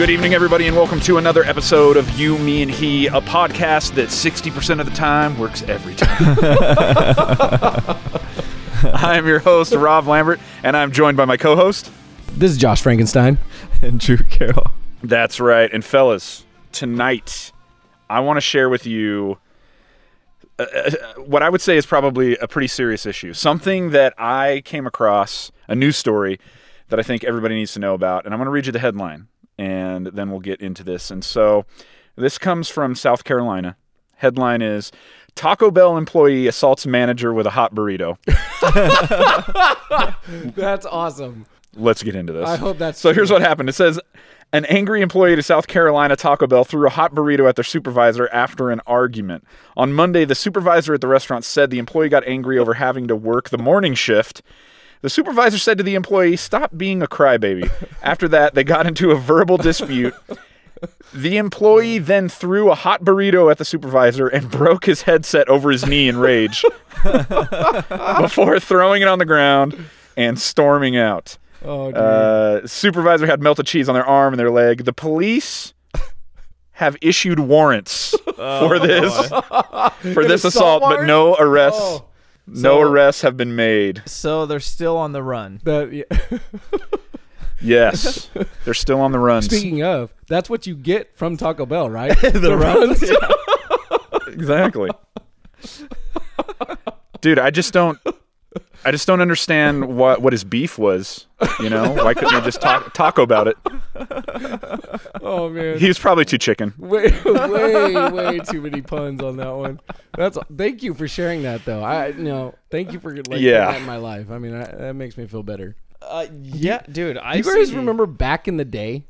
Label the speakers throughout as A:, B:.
A: Good evening, everybody, and welcome to another episode of You, Me, and He, a podcast that 60% of the time works every time. I'm your host, Rob Lambert, and I'm joined by my co host.
B: This is Josh Frankenstein.
C: and Drew Carroll.
A: That's right. And, fellas, tonight I want to share with you uh, uh, what I would say is probably a pretty serious issue. Something that I came across, a news story that I think everybody needs to know about. And I'm going to read you the headline and then we'll get into this. And so this comes from South Carolina. Headline is Taco Bell employee assaults manager with a hot burrito.
B: That's awesome.
A: Let's get into this.
B: I hope that's
A: so.
B: true.
A: Here's what happened. It says an angry employee to South Carolina Taco Bell threw a hot burrito at their supervisor after an argument. On Monday, the supervisor at the restaurant said the employee got angry over having to work the morning shift. The supervisor said to the employee, "Stop being a crybaby." After that, they got into a verbal dispute. The employee then threw a hot burrito at the supervisor and broke his headset over his knee in rage before throwing it on the ground and storming out.
B: Oh.
A: Uh, supervisor had melted cheese on their arm and their leg. The police have issued warrants for this for this assault,
C: assault
A: but no arrests.
B: Oh.
A: No arrests have been made.
C: So they're still on the run.
B: That- yeah.
A: Yes, they're still on the run.
B: Speaking of, that's what you get from Taco Bell, right?
C: the runs.
A: exactly, dude. I just don't. I just don't understand what what his beef was. You know, why couldn't he just talk Taco about it?
B: oh man,
A: He was probably too chicken.
B: way, way, way too many puns on that one. That's. Thank you for sharing that, though. I you know, thank you for like
A: Yeah.
B: that in my life. I mean, I, that makes me feel better.
C: Uh, yeah, dude. I
B: you guys remember back in the day,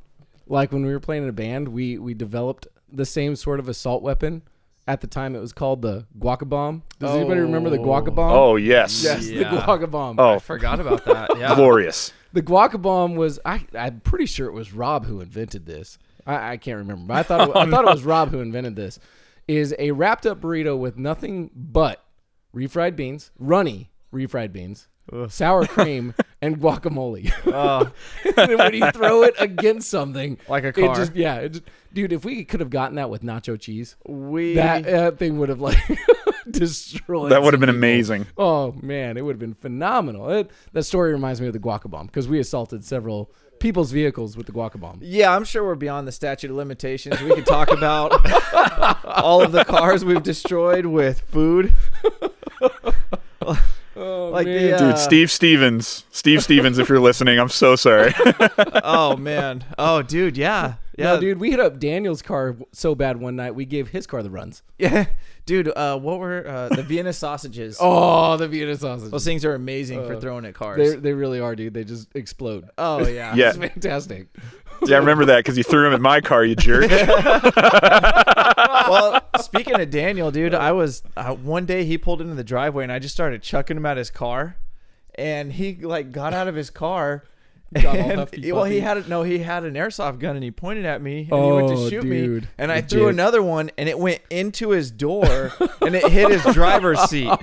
B: like when we were playing in a band, we we developed the same sort of assault weapon. At the time, it was called the guaca bomb. Does anybody remember the oh. guaca bomb?
A: Oh yes,
B: yes,
C: Yeah.
B: the guaca bomb.
A: Oh,
C: I forgot about that. Yeah.
A: glorious.
B: The guaca bomb was I I'm pretty sure it was Rob who invented this. I, I can't remember, but I thought it, I thought it was Rob who invented this. Is a wrapped up burrito with nothing but refried beans, runny refried beans, sour cream, and guacamole.
C: Oh,
B: and then when you throw it against something,
C: Like a
B: it
C: car.
B: just yeah, it just, dude. If we could have gotten that with nacho cheese,
C: we.
B: that thing would have like destroyed.
A: That would have been
B: people.
A: amazing.
B: Oh man, it would have been phenomenal. It, that story reminds me of the guaca bomb because we assaulted several people's vehicles with the guaca bomb.
C: yeah, I'm sure we're beyond the statute of limitations. We could talk about all of the cars we've destroyed with food.
B: Oh
C: Like the, uh,
A: Dude, Steve Stevens. Steve Stevens, if you're listening, I'm so sorry.
C: Oh man. Oh, dude. Yeah. Yeah,
B: no, dude, we hit up Daniel's car so bad one night we gave his car the runs.
C: Yeah, dude. Uh, what were uh, the Vienna sausages?
B: Oh, the Vienna sausages.
C: Those things are amazing for
B: Uh,
C: throwing at cars.
B: They they really are, dude. They just explode.
C: oh yeah.
A: Yeah.
B: It's fantastic.
A: yeah, I remember that because you threw them at my car, you jerk.
C: Well, speaking of Daniel, dude, I was uh, one day he pulled into the driveway and I just started chucking him at his car, and he like got out of his car. And-
B: huffy
C: well, he had it. No, he had an airsoft gun and he pointed at me and he went
B: Oh,
C: to shoot
B: dude.
C: me. And I
B: Legit.
C: threw another one and it went into his door and it hit his driver's seat.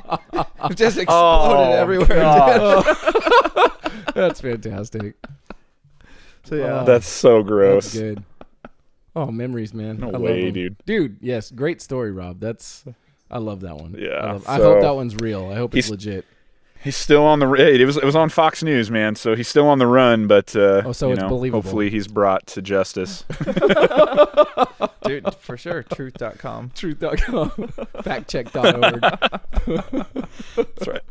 C: It just exploded
A: Oh,
C: everywhere.
A: God.
B: That's fantastic.
C: So yeah,
B: Oh.
A: That's so
B: That's
A: gross.
B: good. Oh, memories, man.
A: No
B: I
A: way, dude.
B: Dude, yes, great story, Rob. That's I love that one.
A: Yeah,
B: I, love- I hope that one's real. I hope it's
A: He's-
B: legit.
A: He's still on the. It was it was on Fox News, man. So he's still on the run, but uh,
B: Oh, so
A: you
B: it's
A: know,
B: believable.
A: hopefully he's brought to justice.
C: dude, for sure. Truth.com.
B: Truth.com. Factcheck.org.
A: That's right.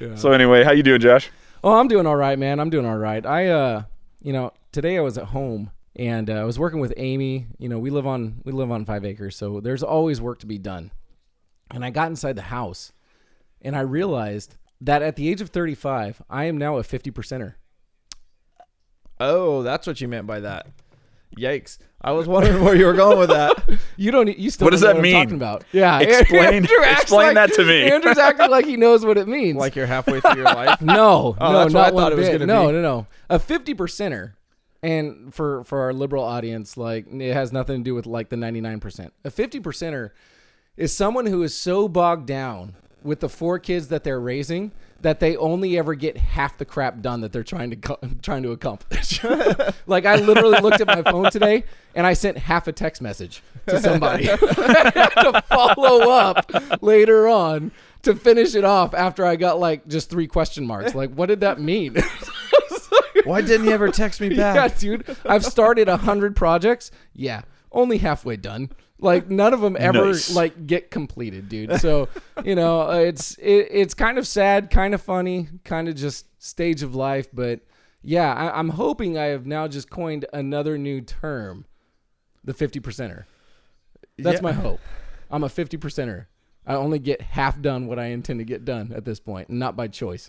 B: Yeah.
A: So anyway, how you doing, Josh?
B: Oh, I'm doing all right, man. I'm doing all right. I, uh, you know, today I was at home and uh, I was working with Amy. You know, we live on we live on five acres, so there's always work to be done. And I got inside the house, and I realized that at the age of 35, I am now a 50 percenter.
C: Oh, that's what you meant by that. Yikes! I was wondering where you were going with that.
B: You don't. You still
A: What does
B: know
A: that
B: what I'm
A: mean?
B: talking about? Yeah,
A: Explain- explain
B: like-
A: that to me.
B: Andrew's acting like he knows what it means.
C: Like you're halfway through your life.
B: No,
C: Oh,
B: no,
C: that's what
B: not
C: I thought it was
B: bit. no,
C: be.
B: no, no. A fifty percenter, and for for our liberal audience, like it has nothing to do with like the ninety nine percent. A fifty percenter is someone who is so bogged down with the four kids that they're raising that they only ever get half the crap done that they're trying to trying to accomplish. like I literally looked at my phone today and I sent half a text message to somebody to follow up later on to finish it off after I got like just three question marks. Like, what did that mean?
C: Why didn't he ever text me
B: yeah,
C: back?
B: dude. I've started a hundred projects. Yeah, only halfway done. Like none of them ever
A: Nice.
B: like get completed, dude. So you know, uh, it's it, it's kind of sad, kind of funny, kind of just stage of life. But yeah, I, I'm hoping I have now just coined another new term, the fifty percenter. That's
C: Yeah.
B: my hope. I'm a fifty percenter. I only get half done what I intend to get done at this point, point, not by choice.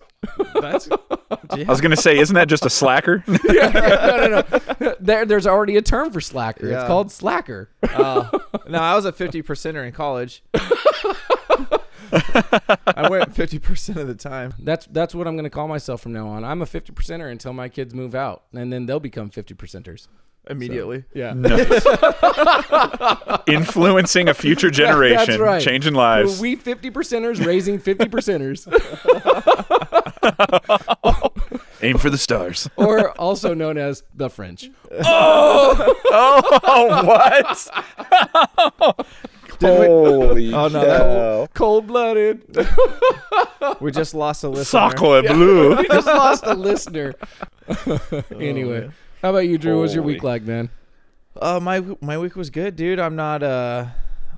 C: That's,
A: I was gonna say, isn't that just a slacker?
B: Yeah, no, no, no. There, there's already a term for slacker.
C: Yeah.
B: It's called slacker.
C: uh, no, I was a 50 percenter in college. I went 50 percent of the time.
B: That's that's what I'm going to call myself from now on. I'm a 50 percenter until my kids move out, and then they'll become 50 percenters.
C: Immediately.
B: Yeah.
A: Nice. Influencing a future generation,
B: right.
A: changing lives.
B: We 50 percenters raising 50 percenters,
A: Aim for the stars.
B: or also known as the French.
A: Oh, oh, what? Holy
C: Oh, no,
A: cow.
B: Cold blooded.
C: We just lost a listener.
A: Sacre bleu.
B: we just lost a listener. anyway, oh, how about you, Drew? What's your week like, man?
C: Uh, my my week was good, dude. I'm not uh,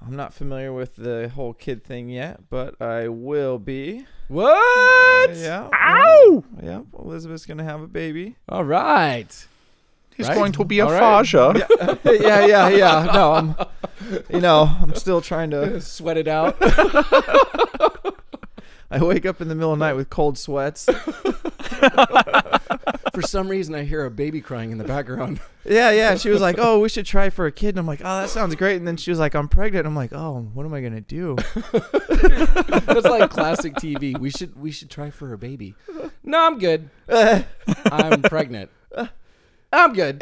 C: I'm not familiar with the whole kid thing yet, but I will be.
B: What?
C: Yeah.
A: Ow!
C: Yeah. Elizabeth's gonna have a baby.
B: All right.
A: He's
B: Right.
A: going to be a
B: All right.
A: Faja.
C: yeah, yeah, yeah. No, I'm. You know, I'm still trying to.
B: Sweat it out.
C: I wake up in the middle of the night with cold sweats.
B: For some reason, I hear a baby crying in the background.
C: Yeah, yeah. She was like, "Oh, we should try for a kid." And I'm like, "Oh, that sounds great." And then she was like, "I'm pregnant." And I'm like, "Oh, what am I gonna do?"
B: That's like classic TV. We should we should try for a baby. No, I'm good. I'm pregnant. I'm good.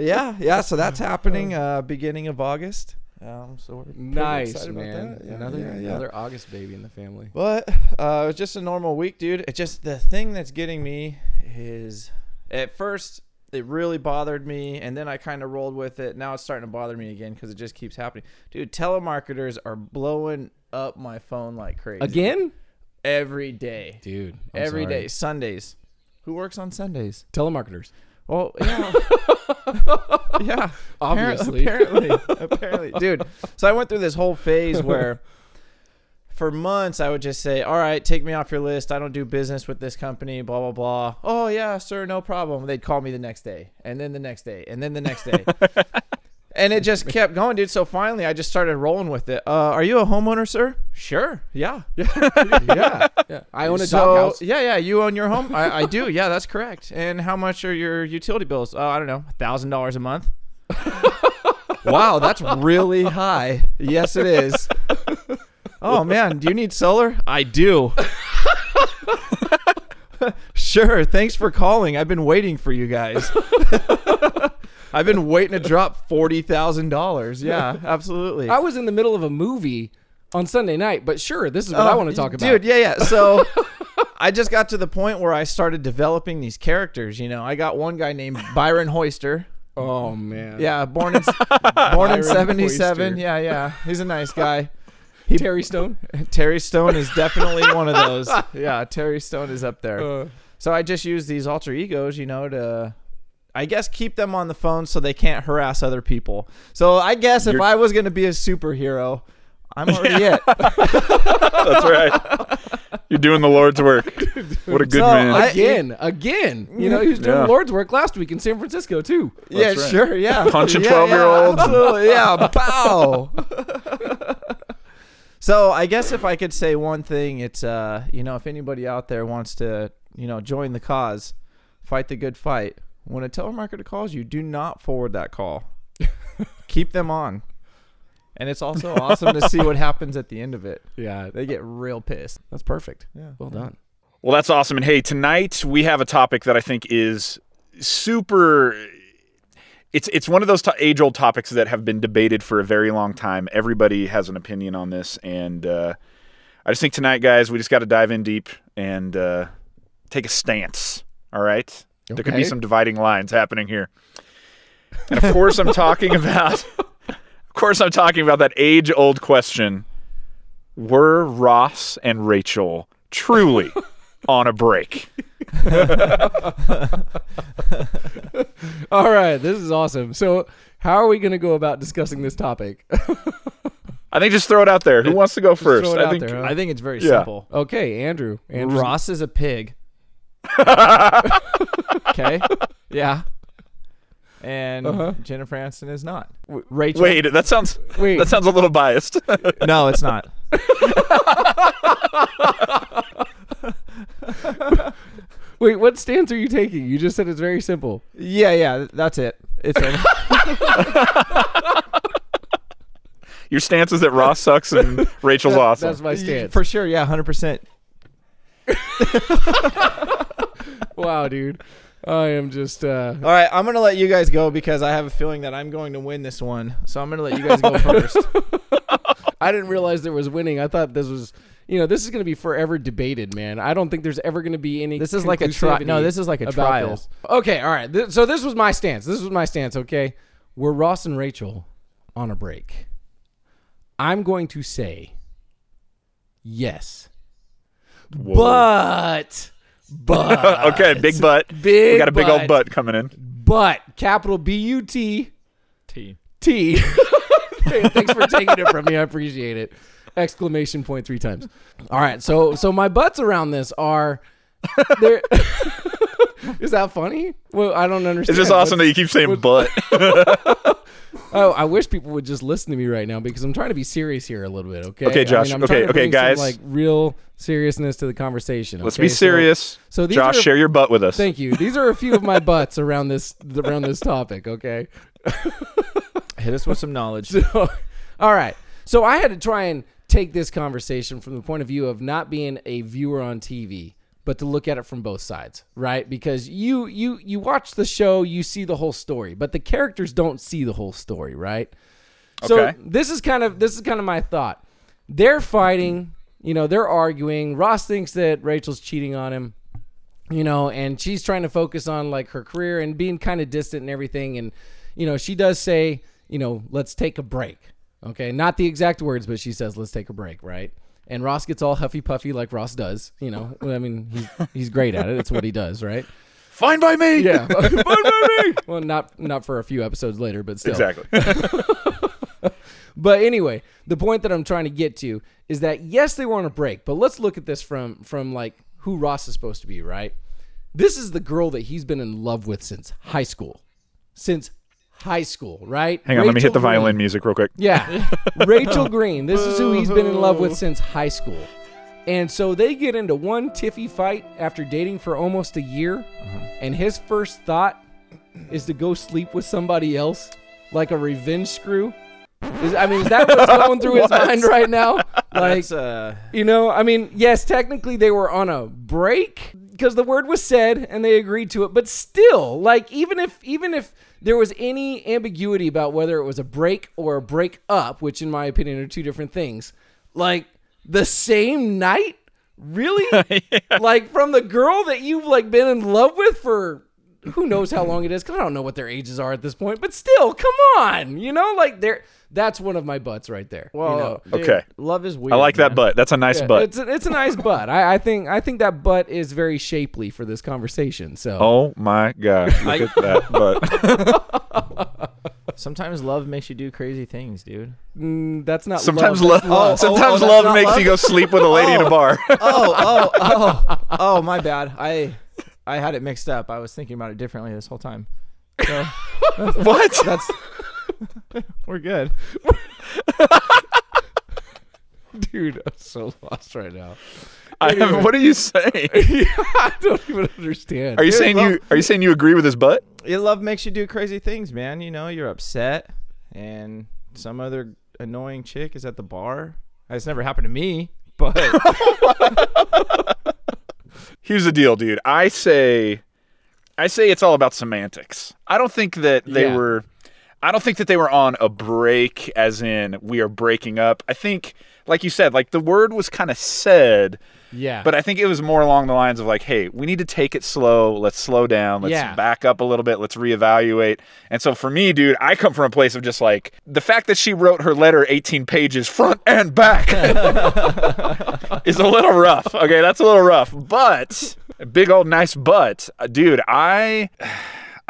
C: yeah, yeah. So that's happening uh, beginning of August. Um, so we're
B: Nice,
C: excited about
B: man.
C: that. Yeah,
B: another
C: yeah, yeah.
B: another August baby in the family.
C: But uh, it was just a normal week, dude. It just the thing that's getting me is at first it really bothered me, and then I kind of rolled with it. Now it's starting to bother me again because it just keeps happening, dude. Telemarketers are blowing up my phone like crazy
B: Again?
C: every day,
B: Dude.
C: every day. Sundays. Who works on Sundays?
B: Telemarketers.
C: Well, yeah, yeah.
B: Obviously.
C: apparently, apparently, dude. So I went through this whole phase where, for months, I would just say, "All right, take me off your list. I don't do business with this company." Blah blah blah. Oh yeah, sir, no problem. They'd call me the next day, and then the next day, and then the next day. And it just kept going, dude. So finally, I just started rolling with it. Uh, are you a homeowner, sir? Sure. Yeah. yeah.
B: Yeah. I own a
C: so,
B: doghouse.
C: Yeah, yeah. You own your home? I, I do. Yeah, that's correct. And how much are your utility bills? Oh, I don't know, thousand dollars a month. wow, that's really high. Yes, it is. Oh man, do you need solar? I do. sure. Thanks for calling. I've been waiting for you guys. I've been waiting to drop forty thousand dollars. Yeah, absolutely.
B: I was in the middle of a movie on Sunday night, but sure, this is what I
C: Oh,
B: want to talk about.
C: Dude, yeah, yeah. So I just got to the point where I started developing these characters. You know, I got one guy named Byron Hoister.
B: Oh man.
C: Yeah, born in born in '77. Yeah, yeah. He's a nice guy.
B: He, Terry Stone.
C: Terry Stone is definitely one of those. Yeah, Terry Stone is up there.
B: Uh,
C: So I just use these alter egos, you know, to I guess keep them on the phone so they can't harass other people. So I guess if
A: You're-
C: I was going to be a superhero, I'm already it.
A: That's right. You're doing the Lord's work. What a good
C: So,
A: man.
C: I-
B: again, again. You know, he was doing
A: Yeah.
B: Lord's work last week in San Francisco too.
C: yeah,
A: right.
C: sure, yeah.
A: Punching
C: Yeah,
A: 12-year-olds.
C: Yeah, absolutely, yeah. Pow. so I guess if I could say one thing, it's uh, you know, if anybody out there wants to, you know, join the cause, fight the good fight. When a telemarketer calls you, do not forward that call. Keep them on. And it's also awesome to see what happens at the end of it.
B: Yeah,
C: They get real pissed.
B: that's perfect.
C: Yeah.
B: Well done.
A: Well, that's awesome. And hey, tonight we have a topic that I think is super. It's it's one of those to- age old topics that have been debated for a very long time. Everybody has an opinion on this, and uh, I just think tonight, guys, we just got to dive in deep and uh, take a stance. All right. There could be some dividing lines happening here. And of course, I'm talking about. Of course, I'm talking about that age-old question: Were Ross and Rachel truly on a break?
B: All right, this is awesome. So, how are we going to go about discussing this topic?
A: I think just throw it out there. Who wants to go first? I think
B: there, huh?
C: I think it's very
A: Yeah.
C: simple.
B: okay, Andrew. Andrew.
C: Ross is a pig. okay. Yeah. And
B: Uh-huh.
C: Jennifer Aniston is not. W- Rachel.
A: Wait, that sounds
B: Wait.
A: that sounds a little biased.
C: No, it's not.
B: Wait, what stance are you taking? You just said it's very simple.
C: Yeah, yeah. That's it. It's.
A: Your stance is that Ross sucks and Rachel's
B: That-
A: awesome.
B: That's my stance.
C: for sure. Yeah, hundred percent.
B: wow, dude. I am just uh
C: All right, I'm gonna let you guys go because I have a feeling that I'm going to win this one. So I'm gonna let you guys go first.
B: I didn't realize there was winning. I thought this was you know, this is going to be forever debated, man. I don't think there's ever going to be any
C: This is like a tri-
B: conclusivity
C: no, this is like a trial.
B: this. Okay, all right. Th- so this was my stance. This was my stance, okay? We're Ross and Rachel on a break. I'm going to say yes.
A: Whoa.
B: But but
A: okay, big butt.
B: big
A: we got a big old butt coming in.
B: but capital B U T
C: T.
B: T. Thanks for taking it from me. I appreciate it. Exclamation point three times. All right. So so my butts around this are there Is that funny? Well, I don't understand.
A: It's just awesome that you keep saying butt.
B: Oh, I wish people would just listen to me right now because I'm trying to be serious here a little bit, okay?
A: Okay,
B: I
A: Josh.
B: I'm
A: Okay,
B: to
A: okay,
B: bring some,
A: guys.
B: like real seriousness to the conversation.
A: Let's
B: okay?
A: be
B: So-
A: serious.
B: So, these
A: Josh,
B: are,
A: share your butt with us.
B: Thank you. These are a few of my butts around this around this topic, okay?
C: Hit us with some knowledge.
B: So, all right. So I had to try and take this conversation from the point of view of not being a viewer on TV, but to look at it from both sides, right? Because you you you watch the show, you see the whole story, but the characters don't see the whole story, right?
A: Okay.
B: So this is kind of this is kind of my thought. They're fighting, you know, they're arguing. Ross thinks that Rachel's cheating on him you know, and she's trying to focus on like her career and being kind of distant and everything. And, you know, she does say, you know, let's take a break. Okay. Not the exact words, but she says, let's take a break. Right. And Ross gets all huffy puffy like Ross does, you know, I mean, he's, he's great at it. It's what he does. Right.
A: Fine by me.
B: Yeah. Fine by me. Well, not, not for a few episodes later, but still.
A: Exactly.
B: But anyway, the point that I'm trying to get to is that yes, they were on a break, but let's look at this from from like who Ross is supposed to be, right? This is the girl that he's been in love with since high school. Since high school, right?
A: Hang on, let me hit
B: Rachel
A: the violin
B: Green.
A: music real quick.
B: Yeah. Rachel Green. This is who he's been in love with since high school. And so they get into one tiffy fight after dating for almost a year. And his first thought is to go sleep with somebody else, like a revenge screw. Is, I mean, is that what's going through his mind right now? Like,
C: That's uh,
B: you know, I mean, yes, technically they were on a break because the word was said and they agreed to it, but still, like even if even if there was any ambiguity about whether it was a break or a break up, which in my opinion are two different things, like the same night? Really? Like from the girl that you've like been in love with for who knows how long it is cuz I don't know what their ages are at this point, but still, come on. You know, like they're that's one of my butts right there.
C: well,
B: you know?
C: dude,
A: Okay.
C: Love is weird.
A: I like that butt. That's a nice
B: Yeah,
A: butt.
B: It's a, it's a nice butt. I, I think I think that butt is very shapely for this conversation. So
A: Oh my god! Look at that butt.
C: Sometimes love makes you do crazy things, dude.
B: mm, that's not
A: Sometimes
B: love.
A: love.
B: that's lust.
A: sometimes
C: oh, that's
A: love makes
C: love?
A: you go sleep with a lady in a bar.
C: Oh, oh, oh, oh! My bad. I, I had it mixed up. I was thinking about it differently this whole time. So
A: what?
C: that's we're good.
B: dude, I'm so lost right now.
A: I am, what are you saying?
B: I don't even understand.
A: Are you
C: Dude,
A: saying
C: well-
A: you are you saying you agree with his butt?
C: Yeah, love makes you do crazy things, man. You know, you're upset, and some other annoying chick is at the bar. That's never happened to me, but
A: Here's the deal, dude. I say, I say it's all about semantics. I don't think that they
B: Yeah.
A: were. I don't think that they were on a break, as in we are breaking up. I think, like you said, like the word was kind of said,
B: Yeah.
A: but I think it was more along the lines of like, hey, we need to take it slow. Let's slow down. Let's
B: Yeah.
A: back up a little bit. Let's reevaluate. And so for me, dude, I come from a place of just like the fact that she wrote her letter 18 pages front and back is a little rough. Okay, that's a little rough. But big old nice but, dude, I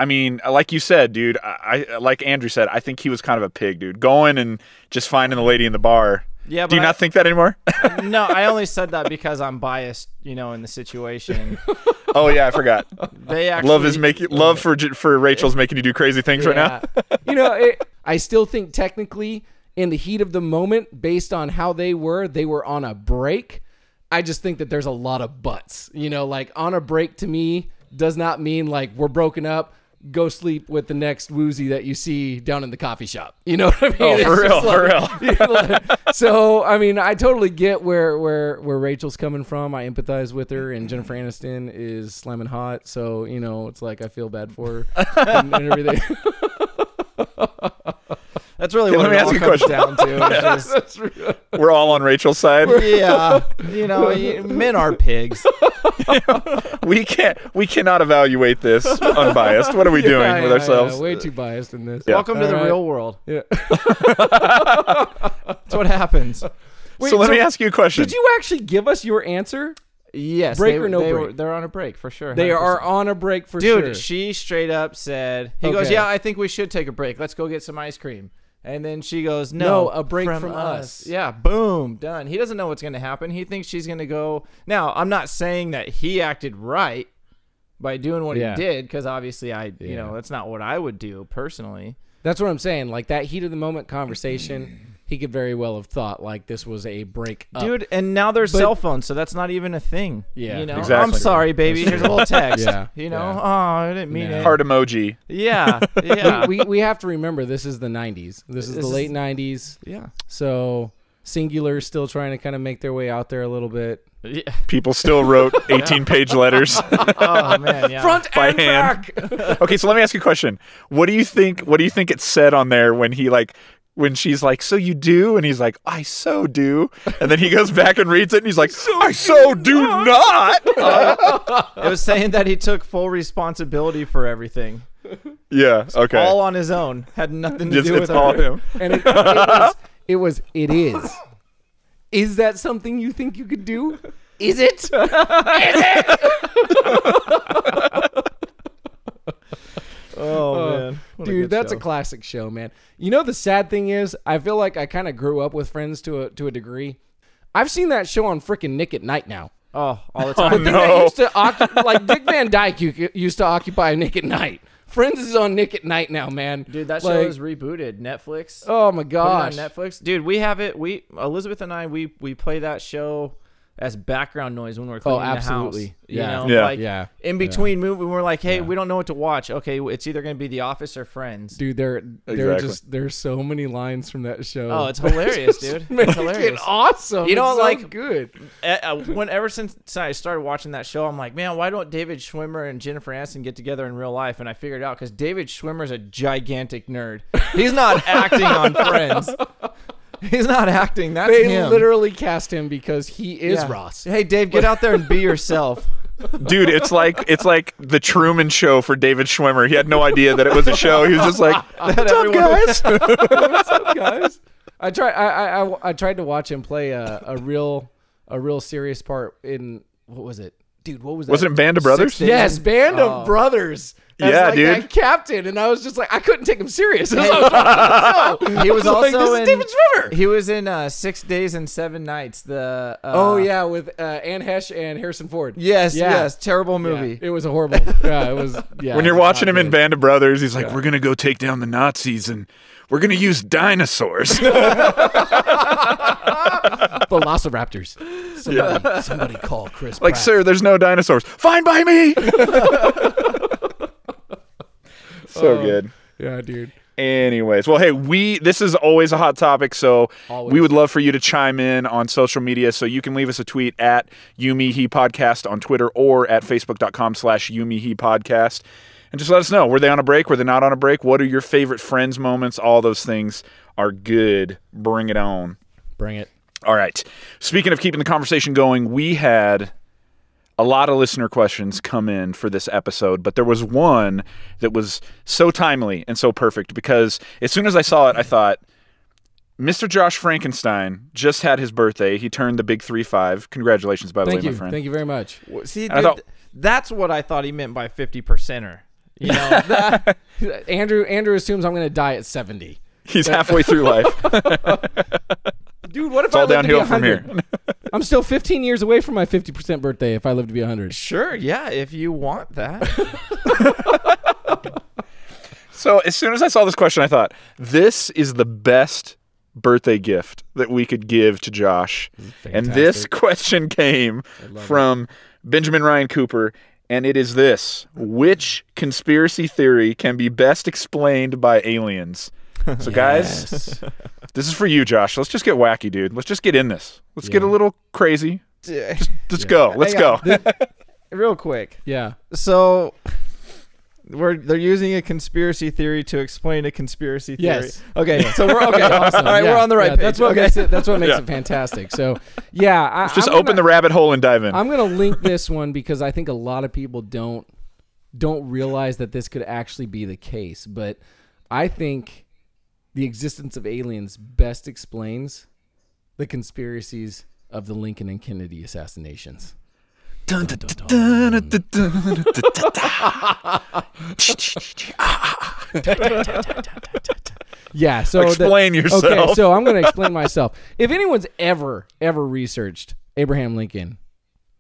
A: I mean, like you said, dude, I, I like Andrew said, I think he was kind of a pig, dude. Going and just finding the lady in the bar.
C: Yeah,
A: Do you
C: I-
A: not think that anymore?
C: no, I only said that because I'm biased, you know, in the situation.
A: oh yeah, I forgot.
C: They actually
A: love is making love for for Rachel's making you do crazy things right now.
B: You know, it, I still think technically, in the heat of the moment, based on how they were, they were on a break. I just think that there's a lot of buts. You know, like on a break to me does not mean like we're broken up. Go sleep with the next woozy that you see down in the coffee shop. You know what I mean?
A: Oh,
B: It's
A: for real,
B: just
A: for
B: like-
A: real.
B: so I mean, I totally get where where where Rachel's coming from. I empathize with her, and Jennifer Aniston is slamming hot. So you know, it's like I feel bad for her and, and everything.
C: That's really
A: Hey,
C: what
A: let me
C: it
A: ask
C: all
A: you a
C: comes
A: question.
C: down to. is just-
A: We're all on Rachel's side.
C: yeah, you know, men are pigs.
A: We can't we cannot evaluate this unbiased. What are we doing
B: Yeah,
A: with
B: yeah,
A: ourselves?
B: yeah, way too biased in this.
A: Yeah.
C: Welcome to the real world.
B: Yeah.
C: That's what happens.
B: Wait,
A: so let
B: so
A: me ask you a question.
B: Did you actually give us your answer?
C: Yes,
B: Break
C: they,
B: or no
C: they
B: break?
C: Were, they're on a break for sure.
B: They
C: 100%.
B: are on a break for
C: Dude,
B: sure.
C: Dude, she straight up said, "He goes, yeah, I think we should take a break. Let's go get some ice cream." And then she goes, "No,
B: No, a break from us."
C: Yeah, boom, done. He doesn't know what's going to happen. He thinks she's going to go. Now, I'm not saying that he acted right by doing what
B: Yeah.
C: he did because obviously I, you know, that's not what I would do personally.
B: That's what I'm saying. Like that heat of the moment conversation, he could very well have thought like this was a break up.
C: Dude, and now there's
B: But-
C: cell phones, so that's not even a thing.
B: Yeah.
C: you know,
A: Exactly.
C: I'm sorry, baby. Here's a little text.
B: Yeah.
C: you know,
B: Yeah.
C: oh, I didn't mean
B: No.
C: it.
A: Heart emoji.
C: Yeah, yeah,
B: we, we have to remember this is the 90s. This is
C: This
B: the
C: is-
B: late 90s.
C: yeah.
B: So Cingular's still trying to kind of make their way out there a little bit.
C: yeah.
A: People still wrote 18 page letters.
C: Oh man, yeah.
B: Front
A: By
B: and
A: hand.
B: back.
A: okay, so let me ask you a question. What do you think what do you think it said on there when he like when she's like, "So you do?" and he's like, "I so do." And then he goes back and reads it and he's like, "I so do not."
C: It was saying that he took full responsibility for everything,
A: yeah, okay.
C: all on his own. Had nothing to
A: Just-
C: do
A: it's
C: with
A: all
C: her.
A: him.
B: And it, it was it was it is. Is that something you think you could do? Is it? Is it?
C: Oh,
B: Uh,
C: man, What
B: Dude,
C: good
B: that's
C: show.
B: a classic show, man. You know the sad thing is, I feel like I kind of grew up with Friends to a to a degree. I've seen that show on freaking Nick at Nite now.
C: oh all the
A: Oh,
C: time.
B: They
A: no.
B: used to occu- like Dick Van Dyke used to occupy Nick at Nite. Friends is on Nick at Nite now, man.
C: Dude, that show
B: Like,
C: is rebooted. Netflix.
B: Oh my
C: Put it
B: gosh.
C: on Netflix. Dude, we have it. We Elizabeth and I we we play that show as background noise when we're cleaning
B: absolutely.
C: the house. You
B: Yeah.
C: know,
A: Yeah.
C: like
B: Yeah.
C: in between movie, we're like, hey,
B: Yeah.
C: we don't know what to watch. Okay, it's either gonna be The Office or Friends.
B: Dude, there there are
A: Exactly.
B: just there's so many lines from that show.
C: Oh, it's hilarious, dude.
B: Make
C: It's
B: it
C: hilarious.
B: awesome.
C: You know,
B: It's so
C: like-
B: good.
C: Uh, uh, when ever since I started watching that show, I'm like, man, why don't David Schwimmer and Jennifer Aniston get together in real life? And I figured out because David Schwimmer's a gigantic nerd. He's not acting on Friends. He's not acting. That's
B: They
C: him.
B: literally cast him because he is
C: Yeah.
B: Ross.
C: Hey, Dave, get out there and be yourself.
A: Dude, it's like it's like the Truman show for David Schwimmer. He had no idea that it was a show. He was just like,
C: That
A: "What's up,
C: everyone-
A: guys?"
B: What's up, guys? I tried. I, I I I tried to watch him play a, a real a real serious part in what was it, dude? What was that?
A: Wasn't it Band of Brothers?
B: Yes, Band
C: Oh.
B: of Brothers. As
A: Yeah,
B: like
A: dude.
B: That captain, and I was just like, I couldn't take him serious. was watching the show.
C: He was
B: I like,
C: also
B: this
C: in
B: is David Schwimmer.
C: He was in uh, Six Days and Seven Nights. The uh,
B: oh yeah, with uh, Anne Heche and Harrison Ford.
C: yes,
B: Yeah.
C: yes, terrible
B: Yeah,
C: movie.
B: it was a horrible. Yeah, it was. Yeah,
A: when you're
B: was
A: watching
B: not
A: him in. Band of Brothers, he's like, "We're gonna go take down the Nazis and we're gonna use dinosaurs."
B: Velociraptors. Somebody, somebody call Chris.
A: like,
B: Pratt.
A: sir, there's no dinosaurs. Fine by me. So
B: Oh.
A: good.
B: Yeah, dude.
A: Anyways, well, hey, we this is always a hot topic, so
B: Always.
A: we would love for you to chime in on social media. So you can leave us a tweet at Yumi He Podcast on Twitter or at facebook.com slash Yumi He Podcast. and just let us know. Were they on a break? Were they not on a break? What are your favorite friends moments? All those things are good. Bring it on.
B: Bring it.
A: All right. Speaking of keeping the conversation going, we had a lot of listener questions come in for this episode, but there was one that was so timely and so perfect because as soon as I saw it, I thought, Mr. Josh Frankenstein just had his birthday. He turned the big 3 5. Congratulations, by the
B: Thank
A: way,
B: you.
A: my friend.
B: Thank you very much.
C: See,
A: I
C: dude,
A: thought-
C: that's what I thought he meant by fifty percenter. You know, that,
B: Andrew Andrew assumes I'm going to die at 70.
A: He's halfway through life.
B: Dude, what if
A: It's
B: I live to
A: downhill from here.
B: I'm still 15 years away from my 50% birthday if I live to be 100.
C: sure, yeah, if you want that.
A: So as soon as I saw this question, I thought, this is the best birthday gift that we could give to Josh. And this question came from Benjamin Ryan Cooper, and it is this Which conspiracy theory can be best explained by aliens? So, guys, this is for you, Josh. Let's just get wacky, dude. Let's just get in this. Let's get a little crazy.
C: Just
A: Let's go. Let's
C: Hang
A: go.
C: Uh, on. real quick.
B: Yeah.
C: So we're they're using a conspiracy theory to explain a conspiracy theory.
B: Yes.
C: Okay. So we're okay.
B: Awesome.
C: All right,
B: Yeah.
C: we're on the right
B: Yeah,
C: page.
B: That's what
C: okay.
B: makes it. That's what makes
A: Yeah.
B: it fantastic. So, yeah, I,
A: just
B: I'm
A: open
B: gonna,
A: the rabbit hole and dive in.
B: I'm gonna link this one because I think a lot of people don't don't realize that this could actually be the case. But I think the existence of aliens best explains the conspiracies of the Lincoln and Kennedy assassinations. Yeah, so
A: explain the, yourself.
B: Okay, so I'm going to explain myself. If anyone's ever ever researched Abraham Lincoln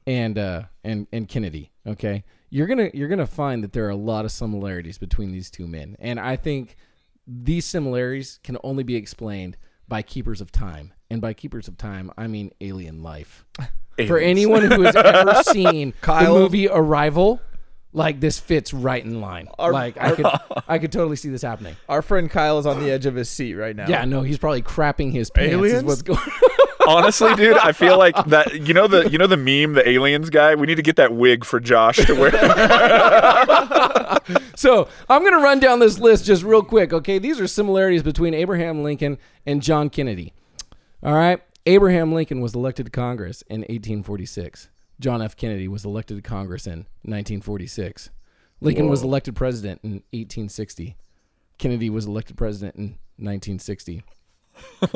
B: and uh and and Kennedy, okay? You're going to you're going to find that there are a lot of similarities between these two men. And I think these similarities can only be explained by keepers of time, and by keepers of time, I mean alien life. For anyone who has ever seen
C: Kyle?
B: the movie Arrival. Like this fits right in line.
C: Our-
B: like I could, I could totally see this happening.
C: Our friend Kyle is on the edge of his seat right now.
B: Yeah, no, he's probably crapping his pants. Is
C: Aliens?
B: what's going?
A: Honestly, dude, I feel like that. You know the you know the meme, the aliens guy. We need to get that wig for Josh to wear.
B: so I'm gonna run down this list just real quick. Okay, these are similarities between Abraham Lincoln and John Kennedy. All right, Abraham Lincoln was elected to Congress in 1846. John F. Kennedy was elected to Congress in 1946. Lincoln was elected president in 1860. Kennedy was elected president in 1960.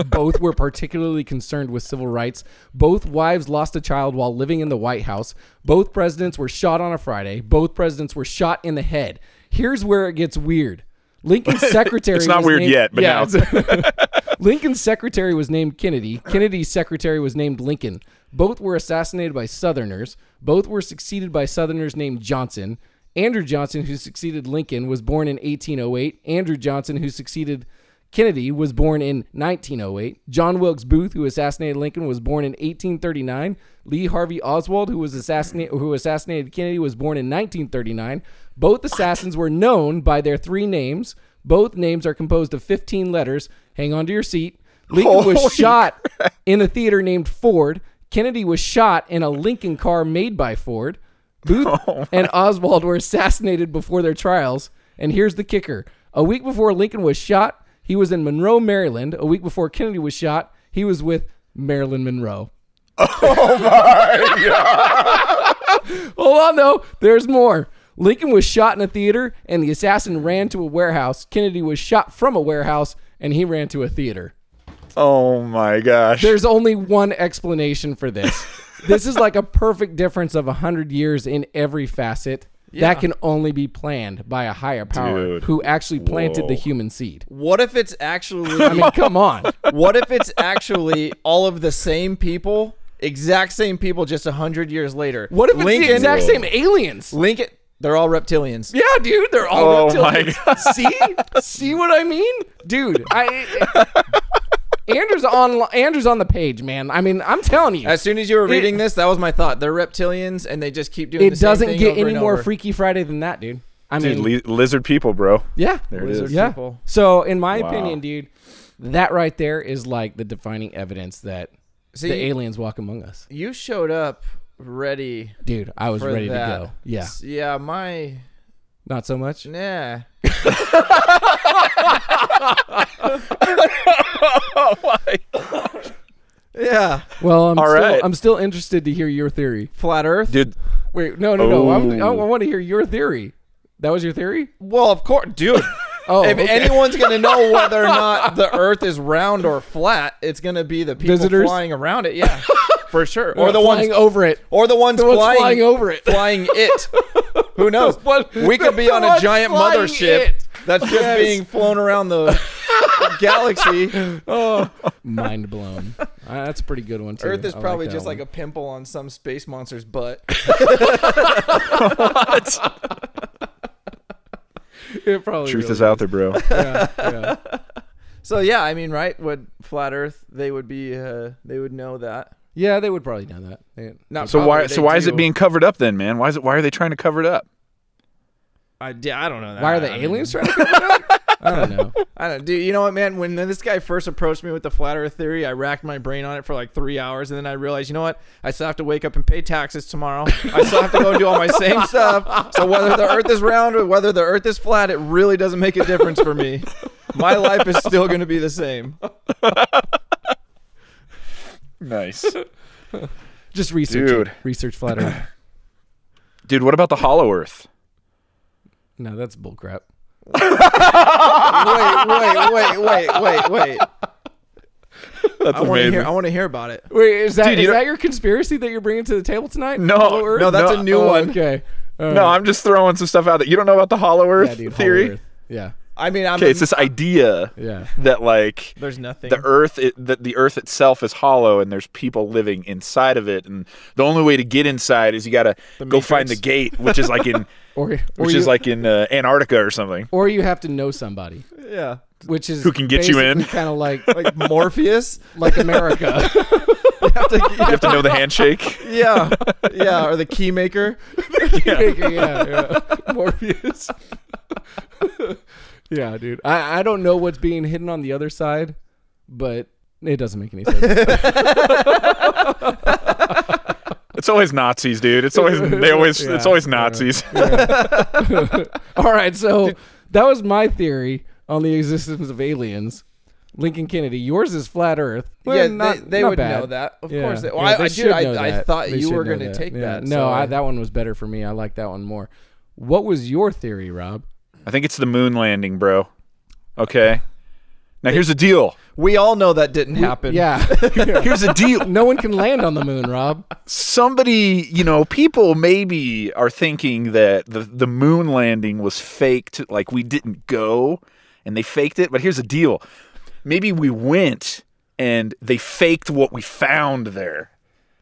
B: Both were particularly concerned with civil rights. Both wives lost a child while living in the White House. Both presidents were shot on a Friday. Both presidents were shot in the head. Here's where it gets weird. Lincoln's secretary.
A: It's not weird
B: named-
A: yet, but now.
B: Lincoln's secretary was named Kennedy. Kennedy's secretary was named Lincoln. Both were assassinated by Southerners. Both were succeeded by Southerners named Johnson. Andrew Johnson, who succeeded Lincoln, was born in 1808. Andrew Johnson, who succeeded Kennedy, was born in 1908. John Wilkes Booth, who assassinated Lincoln, was born in 1839. Lee Harvey Oswald, who was assassinated, who assassinated Kennedy, was born in 1939. Both assassins were known by their three names. Both names are composed of 15 letters. Hang on to your seat. Lincoln was
A: Holy
B: shot in a theater named Ford. Kennedy was shot in a Lincoln car made by Ford. Booth oh and Oswald were assassinated before their trials. And here's the kicker a week before Lincoln was shot, he was in Monroe, Maryland. A week before Kennedy was shot, he was with Marilyn Monroe. Oh my God. Hold on, though. There's more. Lincoln was shot in a theater, and the assassin ran to a warehouse. Kennedy was shot from a warehouse, and he ran to a theater.
A: oh my gosh!
B: There's only one explanation for this. this is like a perfect difference of 100 years in every facet. That can only be planned by a higher power
A: Dude.
B: who actually planted the human seed.
C: What if it's actually?
B: I mean, come on.
C: what if it's actually all of the same people, exact same people, just a hundred years later?
B: What if it's
C: Lincoln,
B: the exact same aliens?
C: Lincoln, they're all reptilians.
B: Yeah, dude, they're all
A: Oh
B: reptilians.
A: my
B: See, see what I mean, dude? I Andrew's on Andrew's on the page, man. I mean, I'm telling you,
C: As soon as you were
B: It-
C: reading this, that was my thought. They're reptilians, and they just keep doing. the
B: it
C: same
B: doesn't
C: thing
B: get
C: over
B: any more
C: over.
B: Freaky Friday than that, dude. I
A: Dude,
B: mean,
A: li- lizard people, bro.
B: yeah,
A: There it
C: Lizard
A: is.
B: yeah.
C: people.
B: So, in my
A: Wow.
B: opinion, dude, that right there is like the defining evidence that
C: See,
B: the aliens walk among us.
C: you showed up ready
B: Dude, I was ready
C: that.
B: to go. Yeah.
C: Yeah, my
B: Not so much.
C: Nah.
A: oh my.
C: Yeah.
B: Well, I'm
A: All
B: still,
A: right.
B: I'm still interested to hear your theory.
C: Flat Earth.
A: Dude,
B: Wait, no, no, no. I'm, I,
A: Oh.
B: want to hear your theory. That was your theory?
C: Well, of course, dude.
B: Oh,
C: if
B: okay.
C: anyone's gonna know whether or not the Earth is round or flat, it's gonna be the people
B: Visitors?
C: flying around it. Yeah, for sure.
B: or
C: Or the
B: flying
C: ones,
B: over it.
C: or the ones
B: The ones
C: flying,
B: flying over it.
C: flying it. Who knows?
B: What-
C: We could be on a giant mothership
B: it.
C: That's just
B: Yes.
C: being flown around the galaxy.
B: Oh, mind blown. Uh, that's a pretty good one too.
C: Earth is
B: I
C: probably
B: that
C: just
B: one.
C: like a pimple on some space monster's butt.
B: It probably
A: truth
B: really
A: is out there, bro.
B: Yeah, yeah.
C: So yeah, I mean, right? Would flat Earth? They would be. Uh, they would know that.
B: Yeah, they would probably know that. They-
C: Not
A: So why so
C: they
A: why is it being covered up then, man? Why is it why are they trying to cover it up?
C: I, yeah, I don't know. That.
B: why are the
C: I mean-
B: aliens trying to cover it up? I don't know.
C: I don't, dude. You know what, man? When this guy first approached me with the flat Earth theory, I racked my brain on it for like three hours, and then I realized, you know what? I still have to wake up and pay taxes tomorrow. I still have to go and do all my same stuff. So whether the Earth is round or whether the Earth is flat, it really doesn't make a difference for me. My life is still going to be the same.
A: Nice.
B: Just research.
A: Dude.
B: It. Research flat Earth.
A: Dude, what about the hollow earth?
B: No, that's bullcrap.
C: Wait, wait, wait, wait, wait, wait.
A: That's
C: I want to hear. I want to hear about it.
B: Wait, is that
A: Dude,
B: is
A: don't-
B: that your conspiracy that you're bringing to the table tonight?
A: No,
B: Hollow Earth?
C: No, that's
A: No,
C: a new
B: Oh,
C: one.
B: Okay. All
A: No,
B: right.
A: I'm just throwing some stuff out there. You don't know about the hollow earth
B: yeah, dude, Hollow
A: theory?
B: Earth. Yeah,
C: I mean, I'm.
A: Okay, it's this idea
B: yeah.
A: that like
C: there's nothing.
A: the earth it, that the earth itself is hollow and there's people living inside of it and the only way to get inside is you got to go find the
C: Matrix.
A: gate which is like in
B: Or, or
A: which
B: you,
A: is like in uh, Antarctica or something.
B: or you have to know somebody,
C: yeah,
B: which is
A: Who can get you in.
B: Kind of like
C: like Morpheus.
B: like America.
C: You have to,
A: You have to know the handshake.
C: yeah, yeah, or the key maker.
B: yeah, yeah, yeah. Morpheus. yeah, dude. I, I don't know what's being hidden on the other side, but it doesn't make any sense.
A: It's always Nazis, dude. It's always they always it's
B: Yeah,
A: always
B: yeah.
A: Nazis.
B: All right, so that was my theory on the existence of aliens. Lincoln Kennedy. Yours is flat Earth. Well,
C: yeah,
B: not-
C: they, they
B: not
C: would
B: bad.
C: know that. Of
B: Yeah.
C: course, they, well,
B: Yeah,
C: I,
B: they
C: I, dude, I,
B: know
C: I
B: that.
C: thought
B: They
C: you were going to take
B: Yeah.
C: that.
B: No,
C: so-
B: I, that one was better for me. I like that one more. What was your theory, Rob?
A: I think it's the moon landing, bro. Okay. Now here's the deal.
C: we all know that didn't happen.
B: Yeah.
A: Here's the deal.
B: no one can land on the moon, Rob.
A: Somebody, you know, people maybe are thinking that the the moon landing was faked, like we didn't go and they faked it. But here's the deal. Maybe we went and they faked what we found there.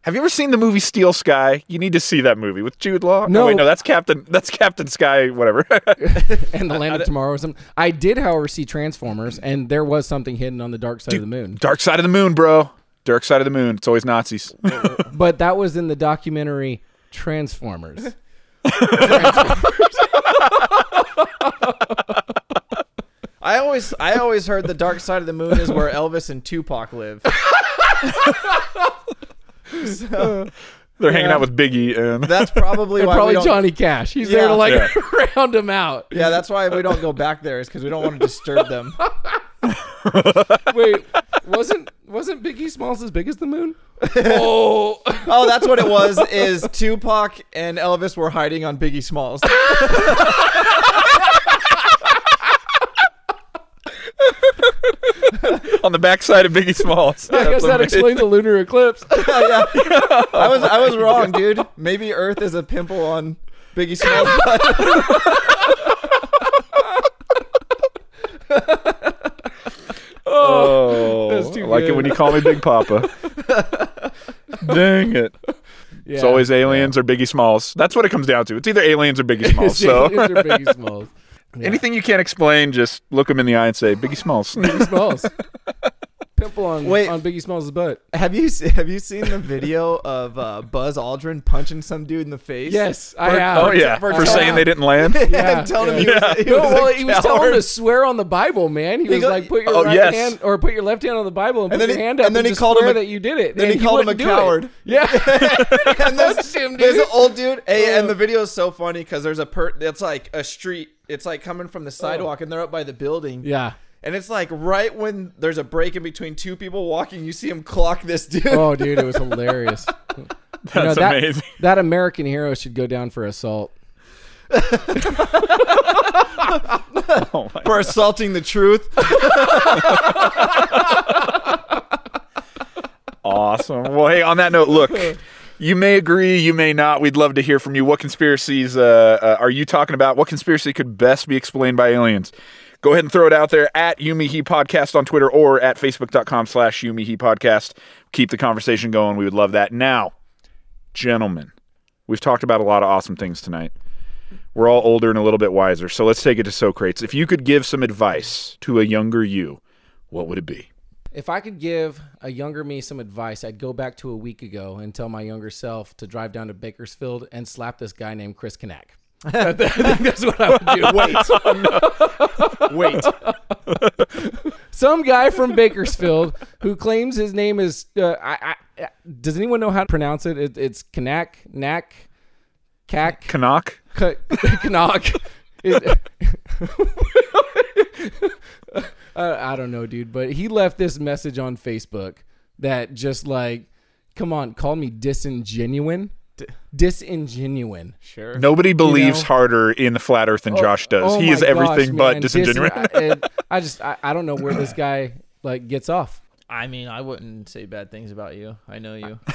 A: Have you ever seen the movie Steel Sky? You need to see that movie with Jude Law.
B: Oh, no.
A: wait, no, that's Captain. That's Captain Sky. Whatever.
B: and the land of tomorrow or something. I did, however, see Transformers, and there was something hidden on the dark side of the moon.
A: Dark side of the moon, bro. Dark side of the moon. It's always Nazis.
B: But that was in the documentary Transformers. Transformers.
C: I always, I always heard the dark side of the moon is where Elvis and Tupac live. so uh,
A: They're hanging out with Biggie and
C: that's probably
B: And
C: why we
B: probably
C: don't,
B: Johnny Cash. He's there to like
A: Yeah.
B: round him out.
C: Yeah, that's why we don't go back there. Is because we don't want to disturb them.
B: Wait, wasn't wasn't Biggie Smalls as big as the moon? oh,
C: Oh, that's what it was. Is Tupac and Elvis were hiding on Biggie Smalls?
A: On the backside of Biggie Smalls.
B: I guess that explains the lunar eclipse.
C: yeah, I was, I was wrong, dude. Maybe Earth is a pimple on Biggie Smalls' butt.
A: Oh, oh,
B: That's too
A: I like it when you call me Big Papa. Dang it!
B: Yeah.
A: It's always aliens or Biggie Smalls. That's what it comes down to. It's either aliens or Biggie Smalls. So
B: Aliens or Biggie Smalls. Yeah.
A: anything you can't explain, just look him in the eye and say Biggie Smalls.
B: Biggie Smalls. pimple on
C: Wait.
B: on Biggie Smalls' butt.
C: Have you have you seen the video of uh, Buzz Aldrin punching some dude in the face?
B: Yes, I have.
A: Oh yeah,
C: for
A: for
B: telling-
A: saying they didn't land.
B: Yeah,
C: and telling him he
A: yeah.
C: was, he
B: No,
C: was a
B: well, he was telling him to swear on the Bible, man. He,
C: He
B: was
C: go-
B: like, put your
A: Oh,
B: right
A: yes.
B: hand or put your left hand on the Bible and,
C: And
B: put
C: then
B: your
C: he-
B: hand up
C: and then he
B: just
C: called him a-
B: that you did it.
C: then
B: and
C: he called him a
B: wouldn't it.
C: coward.
B: Yeah,
C: and there's,
B: That's him,
C: there's an old dude. Hey, and the video is so funny because there's a per. It's like a street. It's like coming from the oh. sidewalk, and they're up by the building.
B: yeah.
C: And it's like right when there's a break in between two people walking, you see him clock this dude.
B: Oh, dude, it was hilarious. You
A: That's
B: know, that,
A: amazing.
B: That American hero should go down for assault.
A: Oh my
C: for assaulting the truth.
A: Awesome. Well, hey, on that note, look, you may agree, you may not. We'd love to hear from you. What conspiracies uh, uh, are you talking about? What conspiracy could best be explained by aliens? Go ahead and throw it out there at Yumihi Podcast on Twitter or at facebook.com slash Yumihi Podcast. Keep the conversation going. We would love that. Now, gentlemen, we've talked about a lot of awesome things tonight. We're all older and a little bit wiser, so let's take it to Socrates. If you could give some advice to a younger you, what would it be?
B: If I could give a younger me some advice, I'd go back to a week ago and tell my younger self to drive down to Bakersfield and slap this guy named Chris Kanak. I think that's what I would do. Wait. Wait. Some guy from Bakersfield who claims his name is. Uh, I, I, does anyone know how to pronounce it? it it's Kanak, Knack, Cack,
A: Canuck?
B: K- Knock. It- I, I don't know, dude, but he left this message on Facebook that just like, come on, call me disingenuine. disingenuine.
C: Sure.
A: Nobody believes
B: know?
A: harder in the flat earth than oh, Josh does.
B: Oh
A: he
B: my
A: is everything
B: gosh,
A: but
B: man.
A: disingenuine.
B: Dis- I, I just, I, I don't know where this guy like gets off.
C: I mean, I wouldn't say bad things about you. I know you.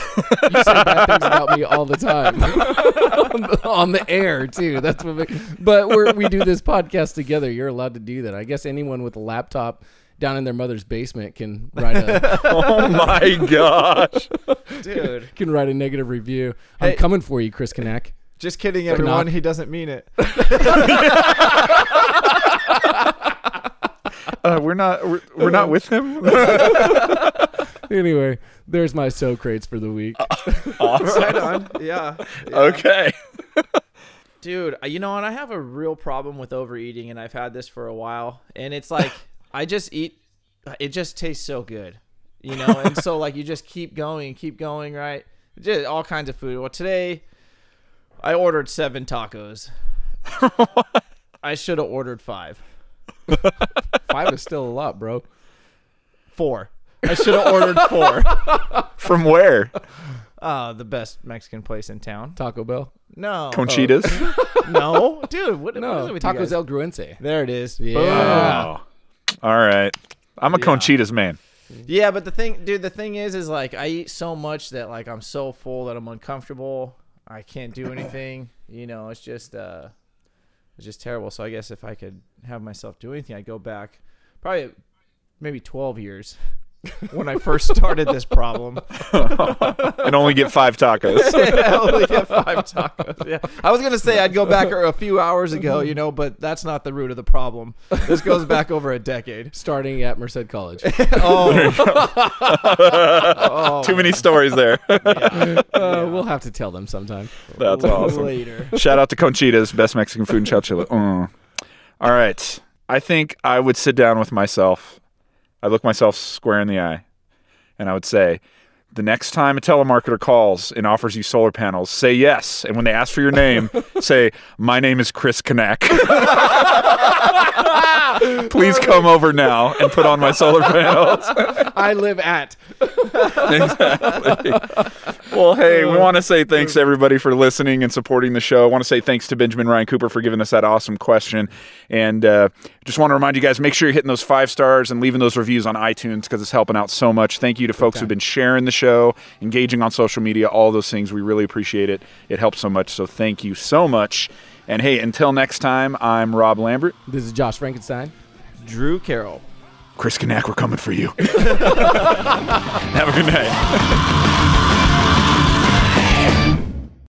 B: You say bad things about me all the time on, the, on the air too. That's what. Make, but we're, we do this podcast together. You're allowed to do that. I guess anyone with a laptop down in their mother's basement can write a
A: oh my gosh.
C: Dude.
B: can write a negative review. I'm
C: Hey.
B: coming for you, Chris Kanak.
C: Just kidding, everyone.
B: knock.
C: He doesn't mean it.
A: Uh, we're not we're, we're not with him.
B: Anyway, there's my Socrates for the week.
C: right on. Yeah. yeah.
A: okay.
C: Dude, you know what? I have a real problem with overeating, and I've had this for a while. And it's like, I just eat, it just tastes so good, you know? And so, like, you just keep going, and keep going, right? Just all kinds of food. Well, today, I ordered seven tacos. I should have ordered five.
B: Five is still a lot, bro.
C: Four. I should have ordered four.
A: From where?
C: Uh, the best Mexican place in town.
B: Taco Bell.
C: No.
A: Conchitas.
C: No. Dude, what, what is
B: No,
C: it with you
B: Tacos
C: guys?
B: El Gruense.
C: There it is.
B: Yeah.
C: Boom.
A: Oh. All right. I'm a
C: Yeah.
A: Conchitas man.
C: Yeah, but the thing, dude, the thing is, is like I eat so much that like I'm so full that I'm uncomfortable. I can't do anything. You know, it's just, uh, it's just terrible. So I guess if I could have myself do anything, I'd go back probably maybe 12 years when I first started this problem.
A: And only get five tacos.
C: I only get five tacos. Yeah, I was gonna say I'd go back a few hours ago, you know, but that's not the root of the problem. This goes back over a decade.
B: Starting at Merced College.
C: Oh, oh
A: Too many stories there.
B: Uh, We'll have to tell them sometime.
A: That's awesome.
C: later.
A: Shout out to Conchitas, best Mexican food in Chowchilla. Uh. All right. I think I would sit down with myself. I look myself square in the eye, and I would say, the next time a telemarketer calls and offers you solar panels, say yes. And when they ask for your name, say, My name is Chris Kanak. Please come over now and put on my solar panels.
B: I live at.
A: exactly. Well, hey, we want to say thanks to everybody for listening and supporting the show. I want to say thanks to Benjamin Ryan Cooper for giving us that awesome question. And uh, just want to remind you guys make sure you're hitting those five stars and leaving those reviews on iTunes because it's helping out so much. Thank you to folks who've been sharing the show, engaging on social media, all those things. We really appreciate it. It helps so much. So thank you so much. And hey, until next time, I'm Rob Lambert.
B: This is Josh Frankenstein.
C: Drew Carroll.
A: Chris Kanak, we're coming for you. Have a good night.